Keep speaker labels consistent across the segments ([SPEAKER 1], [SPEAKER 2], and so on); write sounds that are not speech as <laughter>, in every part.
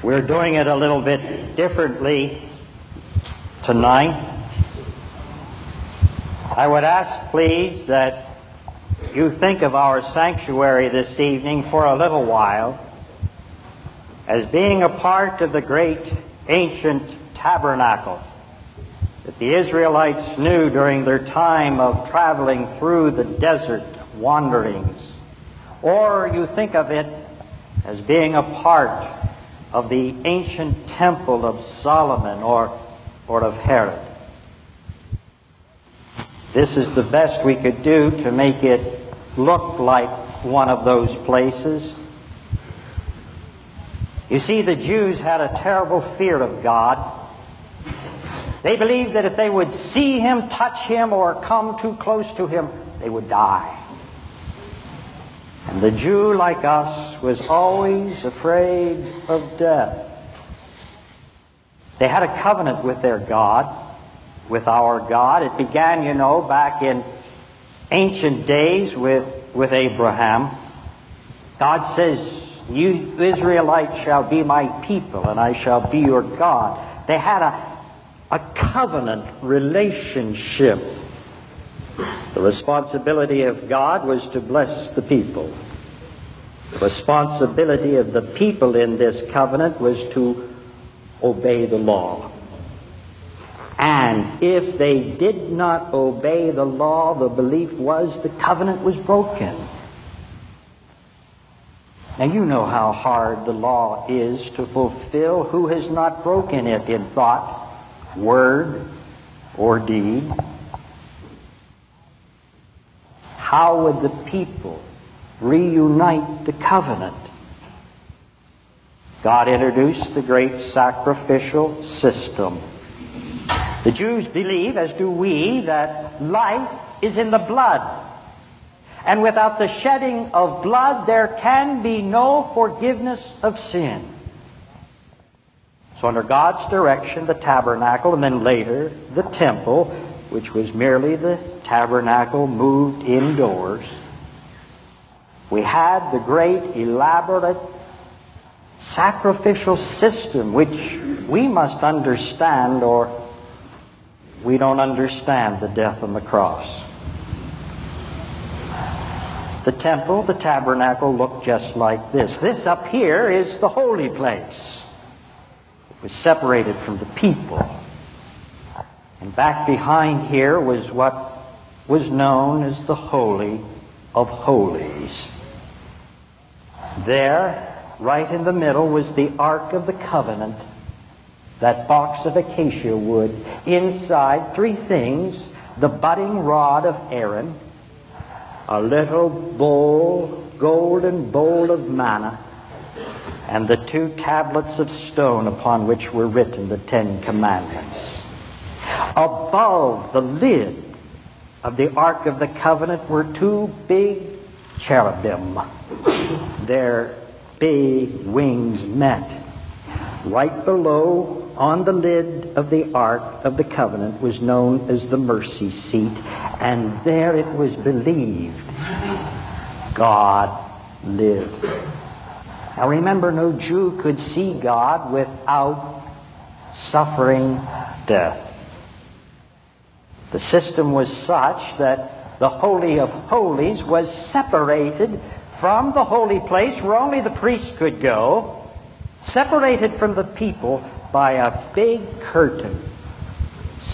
[SPEAKER 1] We're doing it a little bit differently tonight. I would ask, please, that you think of our sanctuary this evening for a little while as being a part of the great ancient tabernacle that the Israelites knew during their time of traveling through the desert wanderings. Or you think of it as being a part of the ancient temple of Solomon or, or of Herod. This is the best we could do to make it look like one of those places. You see, the Jews had a terrible fear of God. They believed that if they would see him, touch him, or come too close to him, they would die. And the Jew, like us, was always afraid of death. They had a covenant with their God, with our God. It began, you know, back in ancient days with, with Abraham. God says, You Israelites shall be my people, and I shall be your God. They had a, a covenant relationship. The responsibility of God was to bless the people. The responsibility of the people in this covenant was to obey the law. And if they did not obey the law, the belief was the covenant was broken. Now you know how hard the law is to fulfill. Who has not broken it in thought, word, or deed? How would the people reunite the covenant? God introduced the great sacrificial system. The Jews believe, as do we, that life is in the blood. And without the shedding of blood, there can be no forgiveness of sin. So under God's direction, the tabernacle, and then later the temple, which was merely the tabernacle moved indoors, we had the great elaborate sacrificial system which we must understand or we don't understand the death on the cross. The temple, the tabernacle looked just like this. This up here is the holy place It was separated from the people. And back behind here was what was known as the Holy of Holies. There, right in the middle, was the Ark of the Covenant, that box of acacia wood. Inside, three things the budding rod of Aaron, a little bowl, golden bowl of manna, and the two tablets of stone upon which were written the Ten Commandments. Above the lid of the Ark of the Covenant were two big cherubim. Their big wings met. Right below, on the lid of the Ark of the Covenant, was known as the mercy seat, and there it was believed God lived. Now remember, no Jew could see God without suffering death. The system was such that the Holy of Holies was separated from the holy place where only the priest could go, separated from the people by a big curtain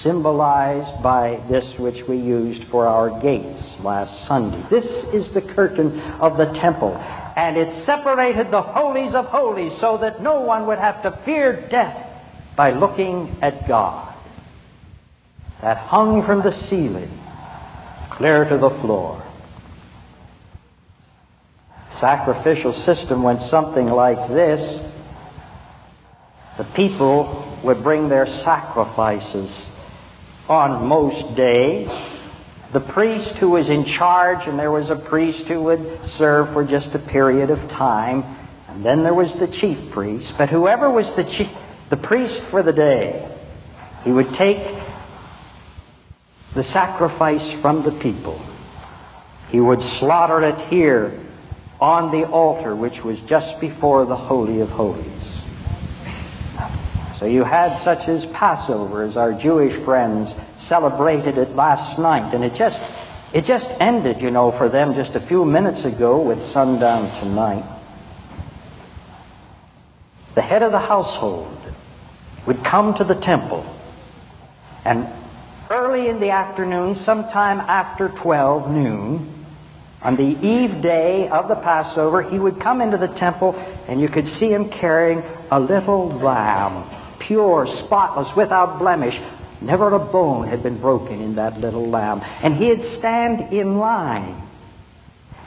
[SPEAKER 1] symbolized by this which we used for our gates last Sunday. This is the curtain of the temple and it separated the holies of holies so that no one would have to fear death by looking at God. That hung from the ceiling clear to the floor. Sacrificial system went something like this. The people would bring their sacrifices on most days the priest who was in charge, and there was a priest who would serve for just a period of time, and then there was the chief priest. But whoever was the chief, the priest for the day, he would take the sacrifice from the people. He would slaughter it here on the altar, which was just before the Holy of Holies. So you had such as Passover, as our Jewish friends celebrated it last night, and it just it just ended, you know, for them just a few minutes ago with sundown tonight. The head of the household would come to the temple, and early in the afternoon, sometime after 12 noon, on the eve day of the Passover, he would come into the temple, and you could see him carrying a little lamb, pure, spotless, without blemish. Never a bone had been broken in that little lamb. And he'd stand in line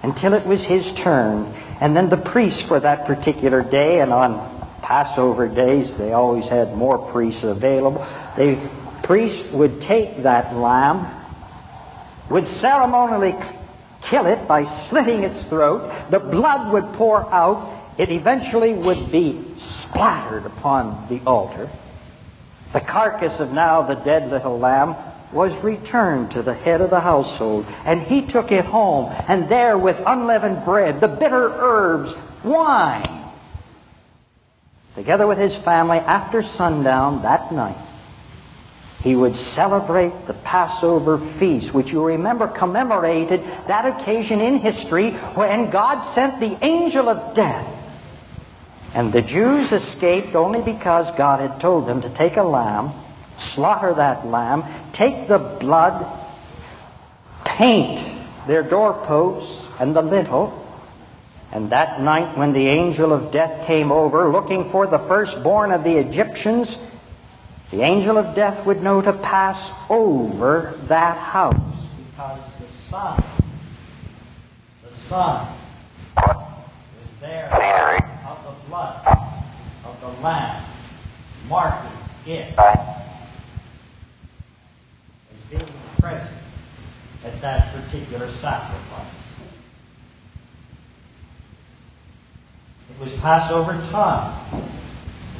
[SPEAKER 1] until it was his turn. And then the priest for that particular day, and on Passover days, they always had more priests available. The priest would take that lamb, would ceremonially kill it by slitting its throat. The blood would pour out. It eventually would be splattered upon the altar. The carcass of now the dead little lamb was returned to the head of the household, and he took it home, and there with unleavened bread, the bitter herbs, wine, together with his family after sundown that night, he would celebrate the Passover feast, which you remember commemorated that occasion in history when God sent the angel of death. And the Jews escaped only because God had told them to take a lamb, slaughter that lamb, take the blood, paint their doorposts and the lintel, and that night when the angel of death came over looking for the firstborn of the Egyptians, the angel of death would know to pass over that house because the sun, the sun is there of the blood of the Lamb, marking it as being present at that particular sacrifice. It was Passover time.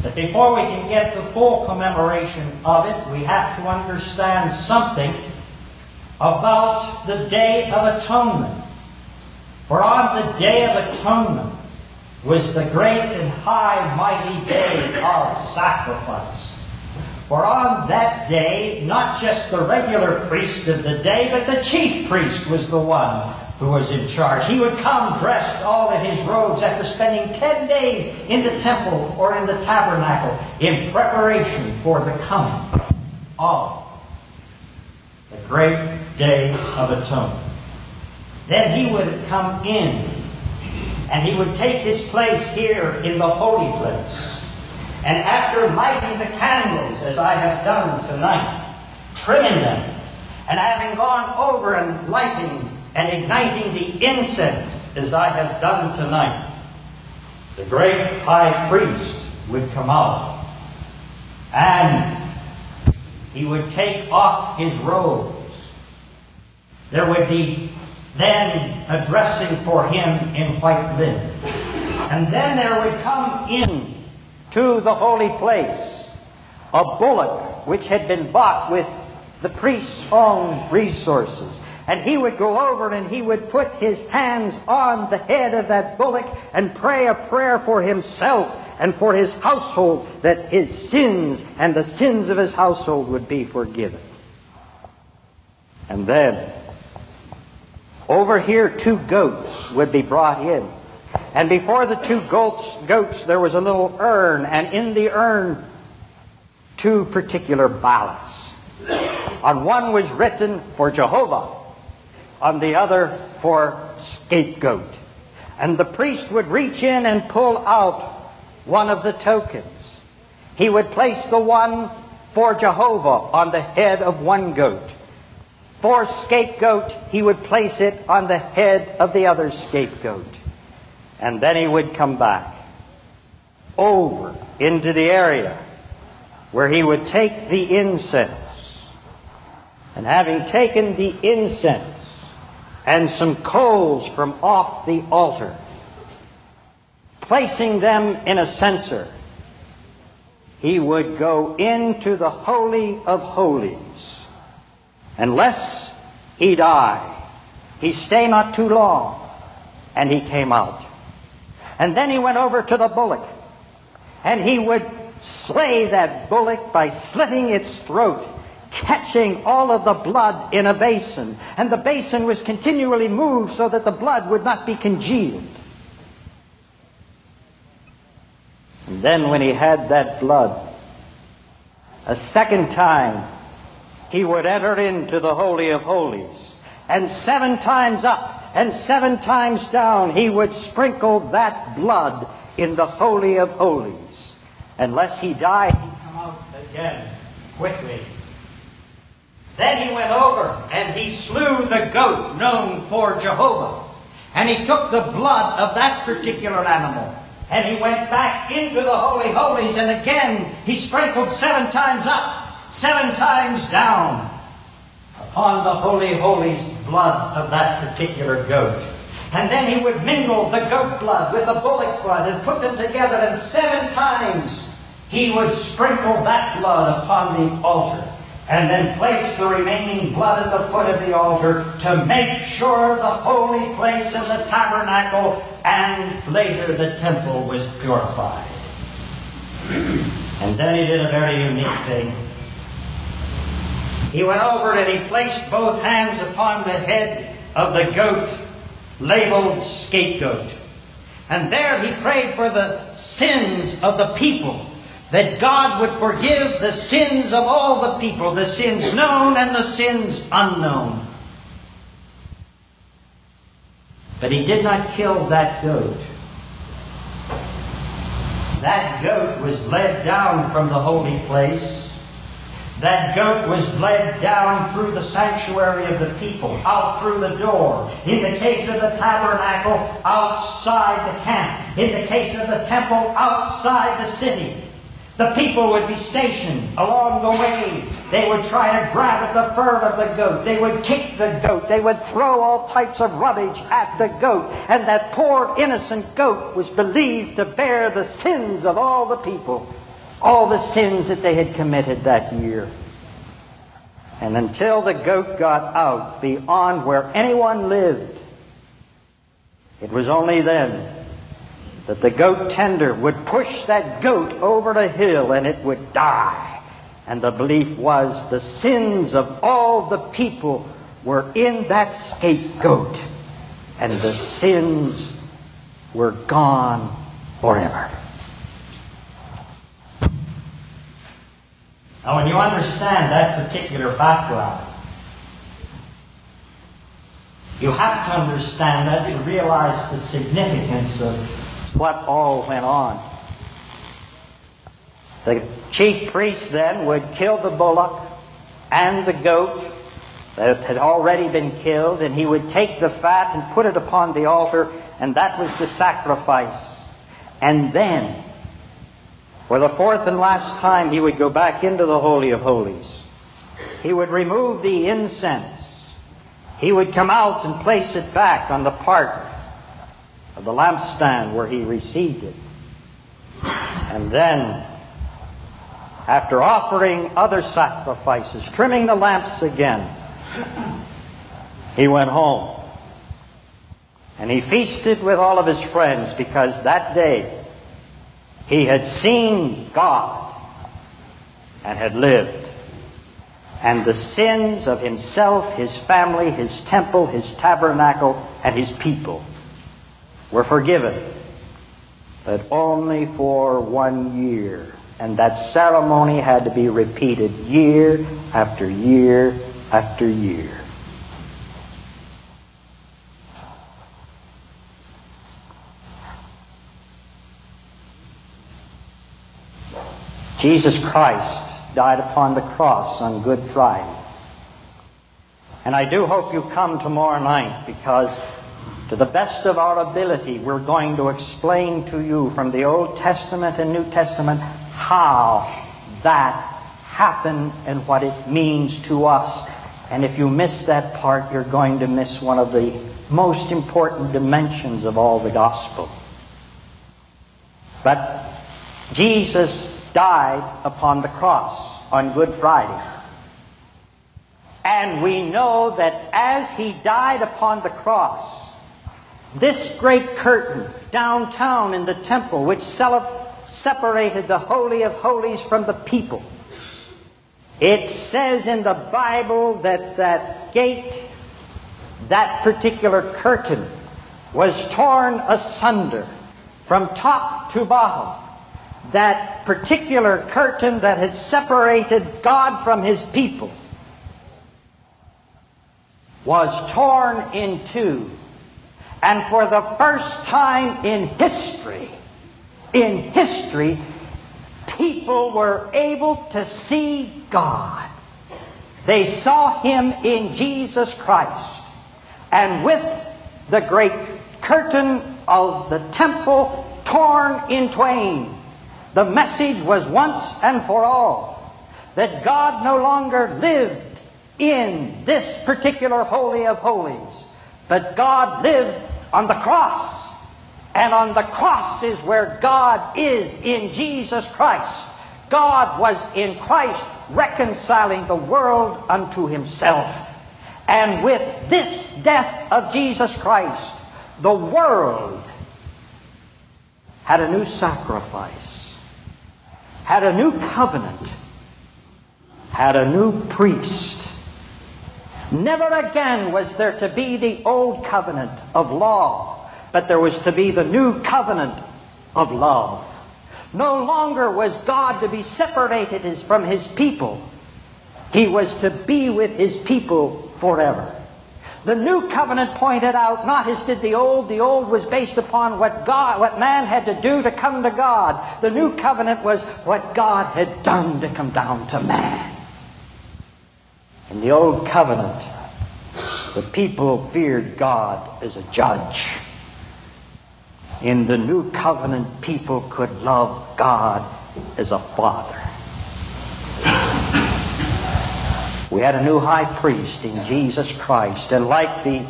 [SPEAKER 1] But before we can get the full commemoration of it, we have to understand something about the Day of Atonement. For on the Day of Atonement was the great and high mighty day of sacrifice. For on that day, not just the regular priest of the day, but the chief priest was the one who was in charge. He would come dressed all in his robes after spending ten days in the temple or in the tabernacle in preparation for the coming of the great day of atonement. Then he would come in and he would take his place here in the holy place. And after lighting the candles, as I have done tonight, trimming them, and having gone over and lighting and igniting the incense as I have done tonight, the great high priest would come out and he would take off his robes. There would be then a dressing for him in white linen. And then there would come in to the holy place a bullock which had been bought with the priest's own resources. And he would go over and he would put his hands on the head of that bullock and pray a prayer for himself and for his household that his sins and the sins of his household would be forgiven. And then, over here, two goats would be brought in. And before the two goats, goats, there was a little urn, and in the urn, two particular ballots. On one was written for Jehovah, on the other for scapegoat. And the priest would reach in and pull out one of the tokens. He would place the one for Jehovah on the head of one goat. For scapegoat, he would place it on the head of the other scapegoat. And then he would come back over into the area where he would take the incense. And having taken the incense and some coals from off the altar, placing them in a censer, he would go into the Holy of Holies. Unless he die, he stay not too long, and he came out. And then he went over to the bullock, and he would slay that bullock by slitting its throat, catching all of the blood in a basin. And the basin was continually moved so that the blood would not be congealed. And then when he had that blood, a second time he would enter into the Holy of Holies. And seven times up and seven times down he would sprinkle that blood in the Holy of Holies. Unless he died, he'd come out again quickly. Then he went over and he slew the goat known for Jehovah. And he took the blood of that particular animal. And he went back into the Holy Holies and again he sprinkled seven times up, seven times down upon the Holy Holies blood of that particular goat. And then he would mingle the goat blood with the bullock blood and put them together, and seven times he would sprinkle that blood upon the altar and then place the remaining blood at the foot of the altar to make sure the holy place in the tabernacle and later the temple was purified. <clears throat> And then he did a very unique thing. He went over and he placed both hands upon the head of the goat labeled scapegoat. And there he prayed for the sins of the people that God would forgive the sins of all the people, the sins known and the sins unknown. But he did not kill that goat. That goat was led down from the holy place. That goat was led down through the sanctuary of the people, out through the door. In the case of the tabernacle, outside the camp. In the case of the temple, outside the city. The people would be stationed along the way. They would try to grab at the fur of the goat. They would kick the goat. They would throw all types of rubbish at the goat. And that poor innocent goat was believed to bear the sins of all the people, all the sins that they had committed that year. And until the goat got out beyond where anyone lived, it was only then that the goat tender would push that goat over the hill and it would die. And the belief was the sins of all the people were in that scapegoat, and the sins were gone forever. Now, when you understand that particular background, you have to understand that to realize the significance of what all went on. The chief priest then would kill the bullock and the goat that had already been killed, and he would take the fat and put it upon the altar, and that was the sacrifice. And then, for the fourth and last time, he would go back into the Holy of Holies. He would remove the incense. He would come out and place it back on the part of the lampstand where he received it. And then, after offering other sacrifices, trimming the lamps again, he went home. And he feasted with all of his friends because that day he had seen God and had lived. And the sins of himself, his family, his temple, his tabernacle, and his people were forgiven, but only for one year. And that ceremony had to be repeated year after year after year. Jesus Christ died upon the cross on Good Friday. And I do hope you come tomorrow night because to the best of our ability, we're going to explain to you from the Old Testament and New Testament how that happened and what it means to us. And if you miss that part, you're going to miss one of the most important dimensions of all the gospel. But Jesus died upon the cross on Good Friday. And we know that as he died upon the cross, this great curtain downtown in the temple, which separated the Holy of Holies from the people. It says in the Bible that that gate, that particular curtain, was torn asunder from top to bottom. That particular curtain that had separated God from his people was torn in two. And for the first time in history, in history, people were able to see God. They saw Him in Jesus Christ. And with the great curtain of the temple torn in twain, the message was once and for all that God no longer lived in this particular Holy of Holies, but God lived on the cross. And on the cross is where God is in Jesus Christ. God was in Christ reconciling the world unto himself. And with this death of Jesus Christ, the world had a new sacrifice, had a new covenant, had a new priest. Never again was there to be the old covenant of law but there was to be the new covenant of love. No longer was God to be separated from his people. He was to be with his people forever. The new covenant pointed out not as did the old. The old was based upon what God, what man had to do to come to God. The new covenant was what God had done to come down to man. In the old covenant, the people feared God as a judge in the new covenant, people could love God as a father. We had a new high priest in Jesus Christ, and like the,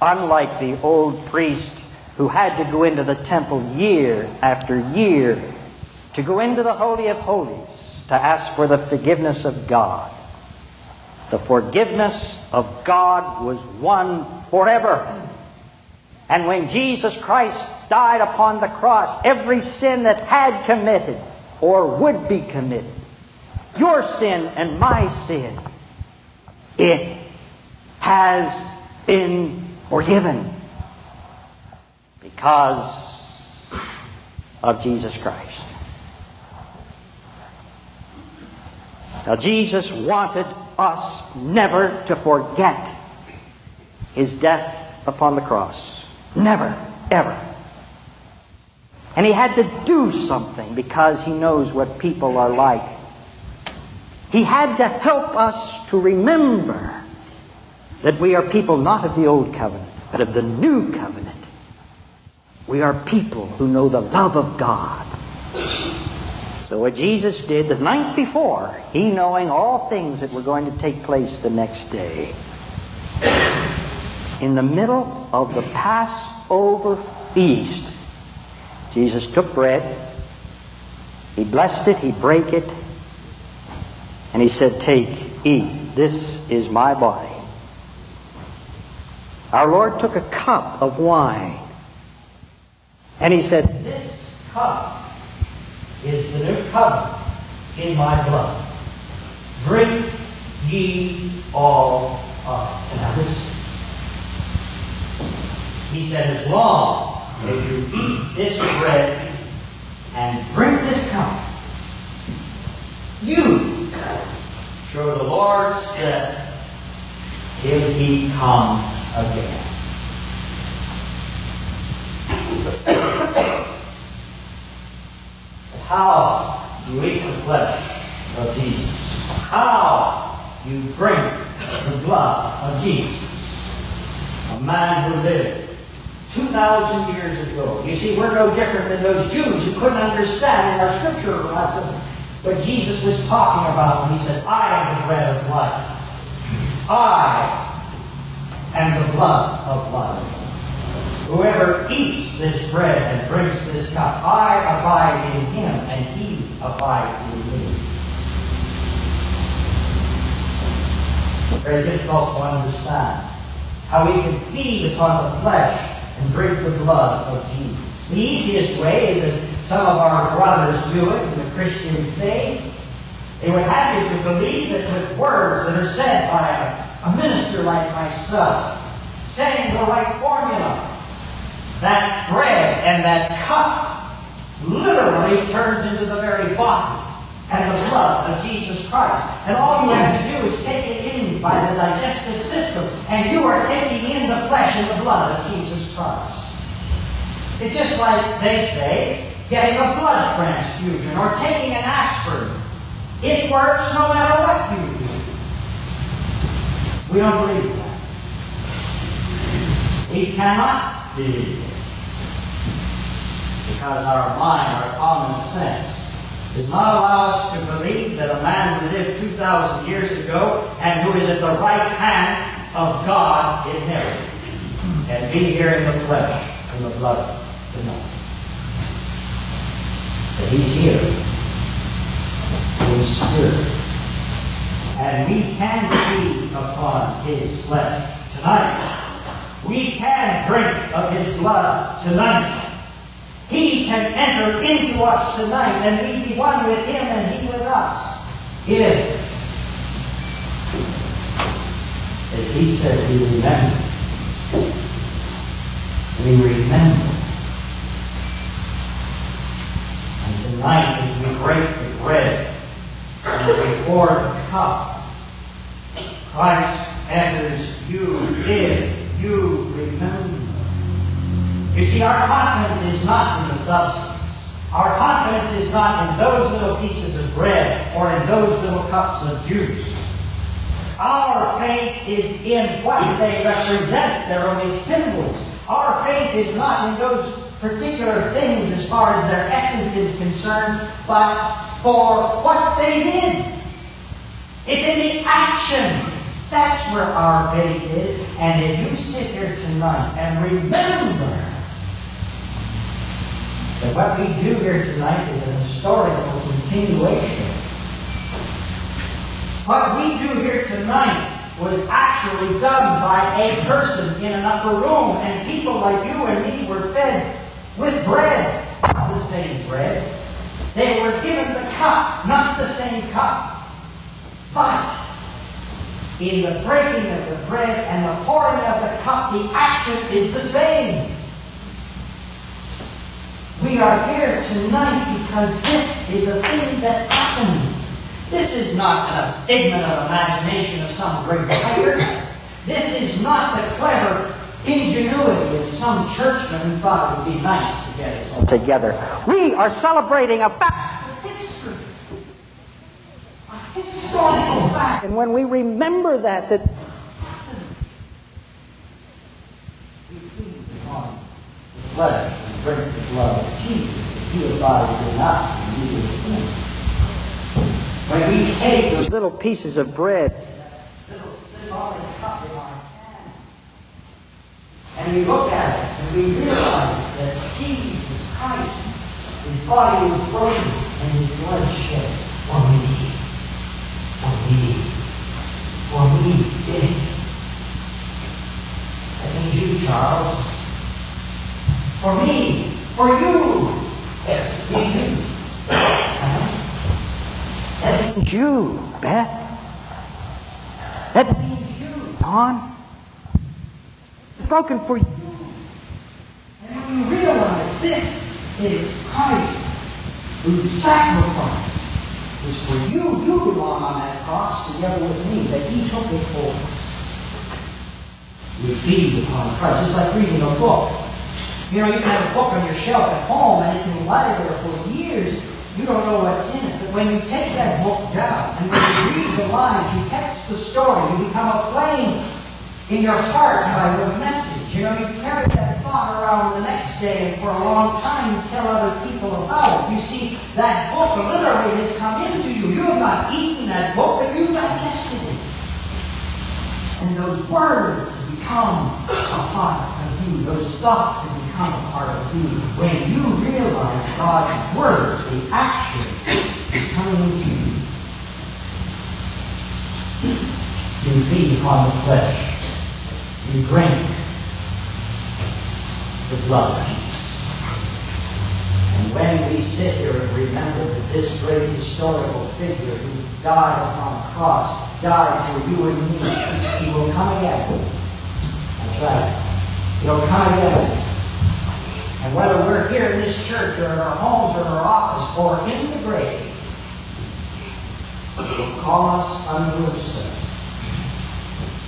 [SPEAKER 1] unlike the old priest who had to go into the temple year after year to go into the Holy of Holies to ask for the forgiveness of God, the forgiveness of God was won forever. And when Jesus Christ died upon the cross, every sin that had committed or would be committed, your sin and my sin, it has been forgiven because of Jesus Christ. Now, Jesus wanted us never to forget his death upon the cross. Never, ever. And he had to do something because he knows what people are like. He had to help us to remember that we are people not of the old covenant, but of the new covenant. We are people who know the love of God. So what Jesus did the night before, he knowing all things that were going to take place the next day, in the middle of the Passover feast, Jesus took bread, he blessed it, he broke it, and he said, Take, eat, this is my body. Our Lord took a cup of wine, and he said, This cup is the new covenant in my blood. Drink ye all of it. Now this, he said, as long if you eat this bread and drink this cup, you show the Lord's death till he come again. How you eat the flesh of Jesus. How you drink the blood of Jesus. A man who lived 2,000 years ago. You see, we're no different than those Jews who couldn't understand in our scripture lesson what Jesus was talking about when he said, I am the bread of life. I am the blood of life. Whoever eats this bread and drinks this cup, I abide in him and he abides in me. Very difficult to understand how we can feed upon the flesh and drink the blood of Jesus. The easiest way is as some of our brothers do it in the Christian faith. They would have you to believe that with words that are said by a, a minister like myself, saying the right formula, that bread and that cup literally turns into the very body and the blood of Jesus Christ. And all you have to do is take it in by the digestive system, and you are taking in the flesh and the blood of Jesus Christ. It's just like they say, getting a blood transfusion or taking an aspirin. It works no matter what you do. We don't believe that. We cannot believe. Because our mind, our common sense, does not allow us to believe that a man who lived 2,000 years ago and who is at the right hand of God in heaven can be here in the flesh and the blood tonight. That he's here in spirit. And we can feed upon his flesh tonight. We can drink of his blood tonight. He can enter into us tonight and we be one with him and he with us. If, as he said, we remember. We remember. And tonight as we break the bread and we pour the cup, Christ enters you if you remember. You see, our confidence is not in the substance. Our confidence is not in those little pieces of bread or in those little cups of juice. Our faith is in what they represent. They're only symbols. Our faith is not in those particular things as far as their essence is concerned, but for what they did. It's in the action. That's where our faith is. And if you sit here tonight and remember that what we do here tonight is an historical continuation. What we do here tonight was actually done by a person in an upper room, and people like you and me were fed with bread, not the same bread. They were given the cup, not the same cup. But in the breaking of the bread and the pouring of the cup, the action is the same. We are here tonight because this is a thing that happened. This is not a figment of imagination of some great writer. This is not the clever ingenuity of some churchman who thought it would be nice to get us all together. We are celebrating a fact of history. A historical fact. And when we remember that, that we feed upon the flesh drink the blood of Jesus, and he abides in us and we in him. When we take those little pieces of bread, little symbolic cup in our hand, and we look at it and we realize that Jesus Christ, his body was broken and his blood shed for me. For me. For me. Did. That means you, Charles. For me. For you. That means you. Beth. That means you, Don. Broken for you. And when you realize this is Christ whose sacrifice was for you, you belong on that cross together with me, that he took it for us. We feed upon Christ. It's like reading a book. You know, you can have a book on your shelf at home and it can lie there for years. You don't know what's in it. But when you take that book down and when you read the lines, you catch the story, you become a flame in your heart by the message. You know, you carry that thought around the next day and for a long time tell other people about it. You see, that book literally has come into you. You have not eaten that book, but you've digested it. And those words become a part of you. Those thoughts become a part of you. When you realize God's word, the action is coming into you. You feed upon the flesh. You drink the blood. And when we sit here and remember that this great historical figure who died upon a cross, died for you and me, he will come again. That's right. He'll come again. And whether we're here in this church or in our homes or in our office or in the grave, it will call us unto himself.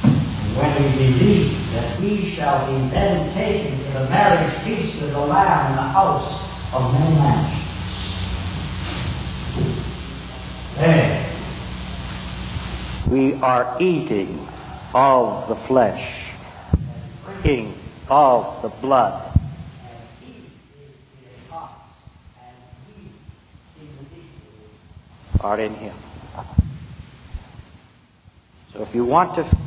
[SPEAKER 1] And when we believe that we shall be then taken to the marriage feast of the Lamb in the house of many mansions. There. We are eating of the flesh, drinking of the blood. Are in him. So if you want to if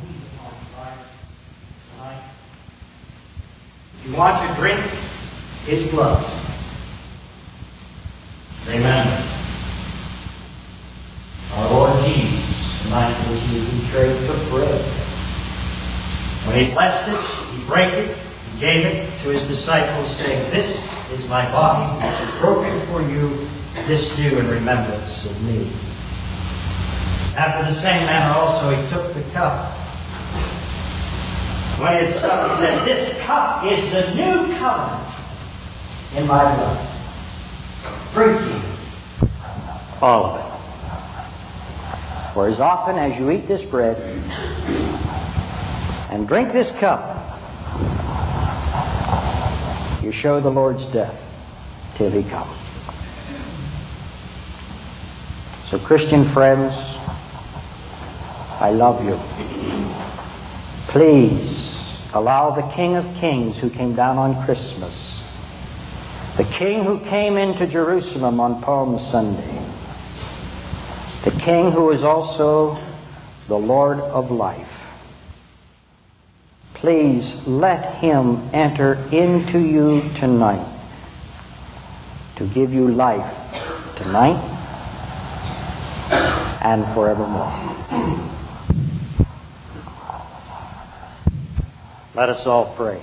[SPEAKER 1] you want to drink his blood, remember our Lord Jesus, the night which he betrayed, took bread. When he blessed it, he broke it, he gave it to his disciples, saying, This is my body, which is broken for you. This do in remembrance of me. After the same manner also he took the cup. When he had supped, he said, This cup is the new covenant in my blood. Drink ye all of it. For as often as you eat this bread and drink this cup, you show the Lord's death till he come. So, Christian friends, I love you. Please allow the King of Kings who came down on Christmas, the King who came into Jerusalem on Palm Sunday, the King who is also the Lord of life. Please let him enter into you tonight to give you life tonight and forevermore. Let us all pray.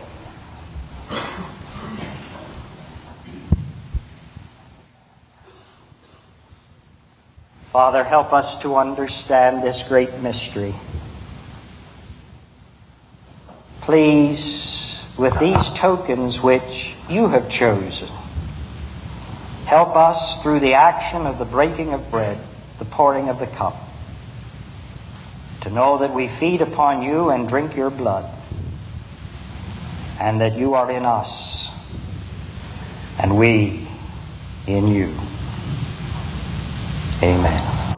[SPEAKER 1] Father, help us to understand this great mystery. Please, with these tokens which you have chosen, help us through the action of the breaking of bread, the pouring of the cup, to know that we feed upon you and drink your blood, and that you are in us, and we in you. Amen.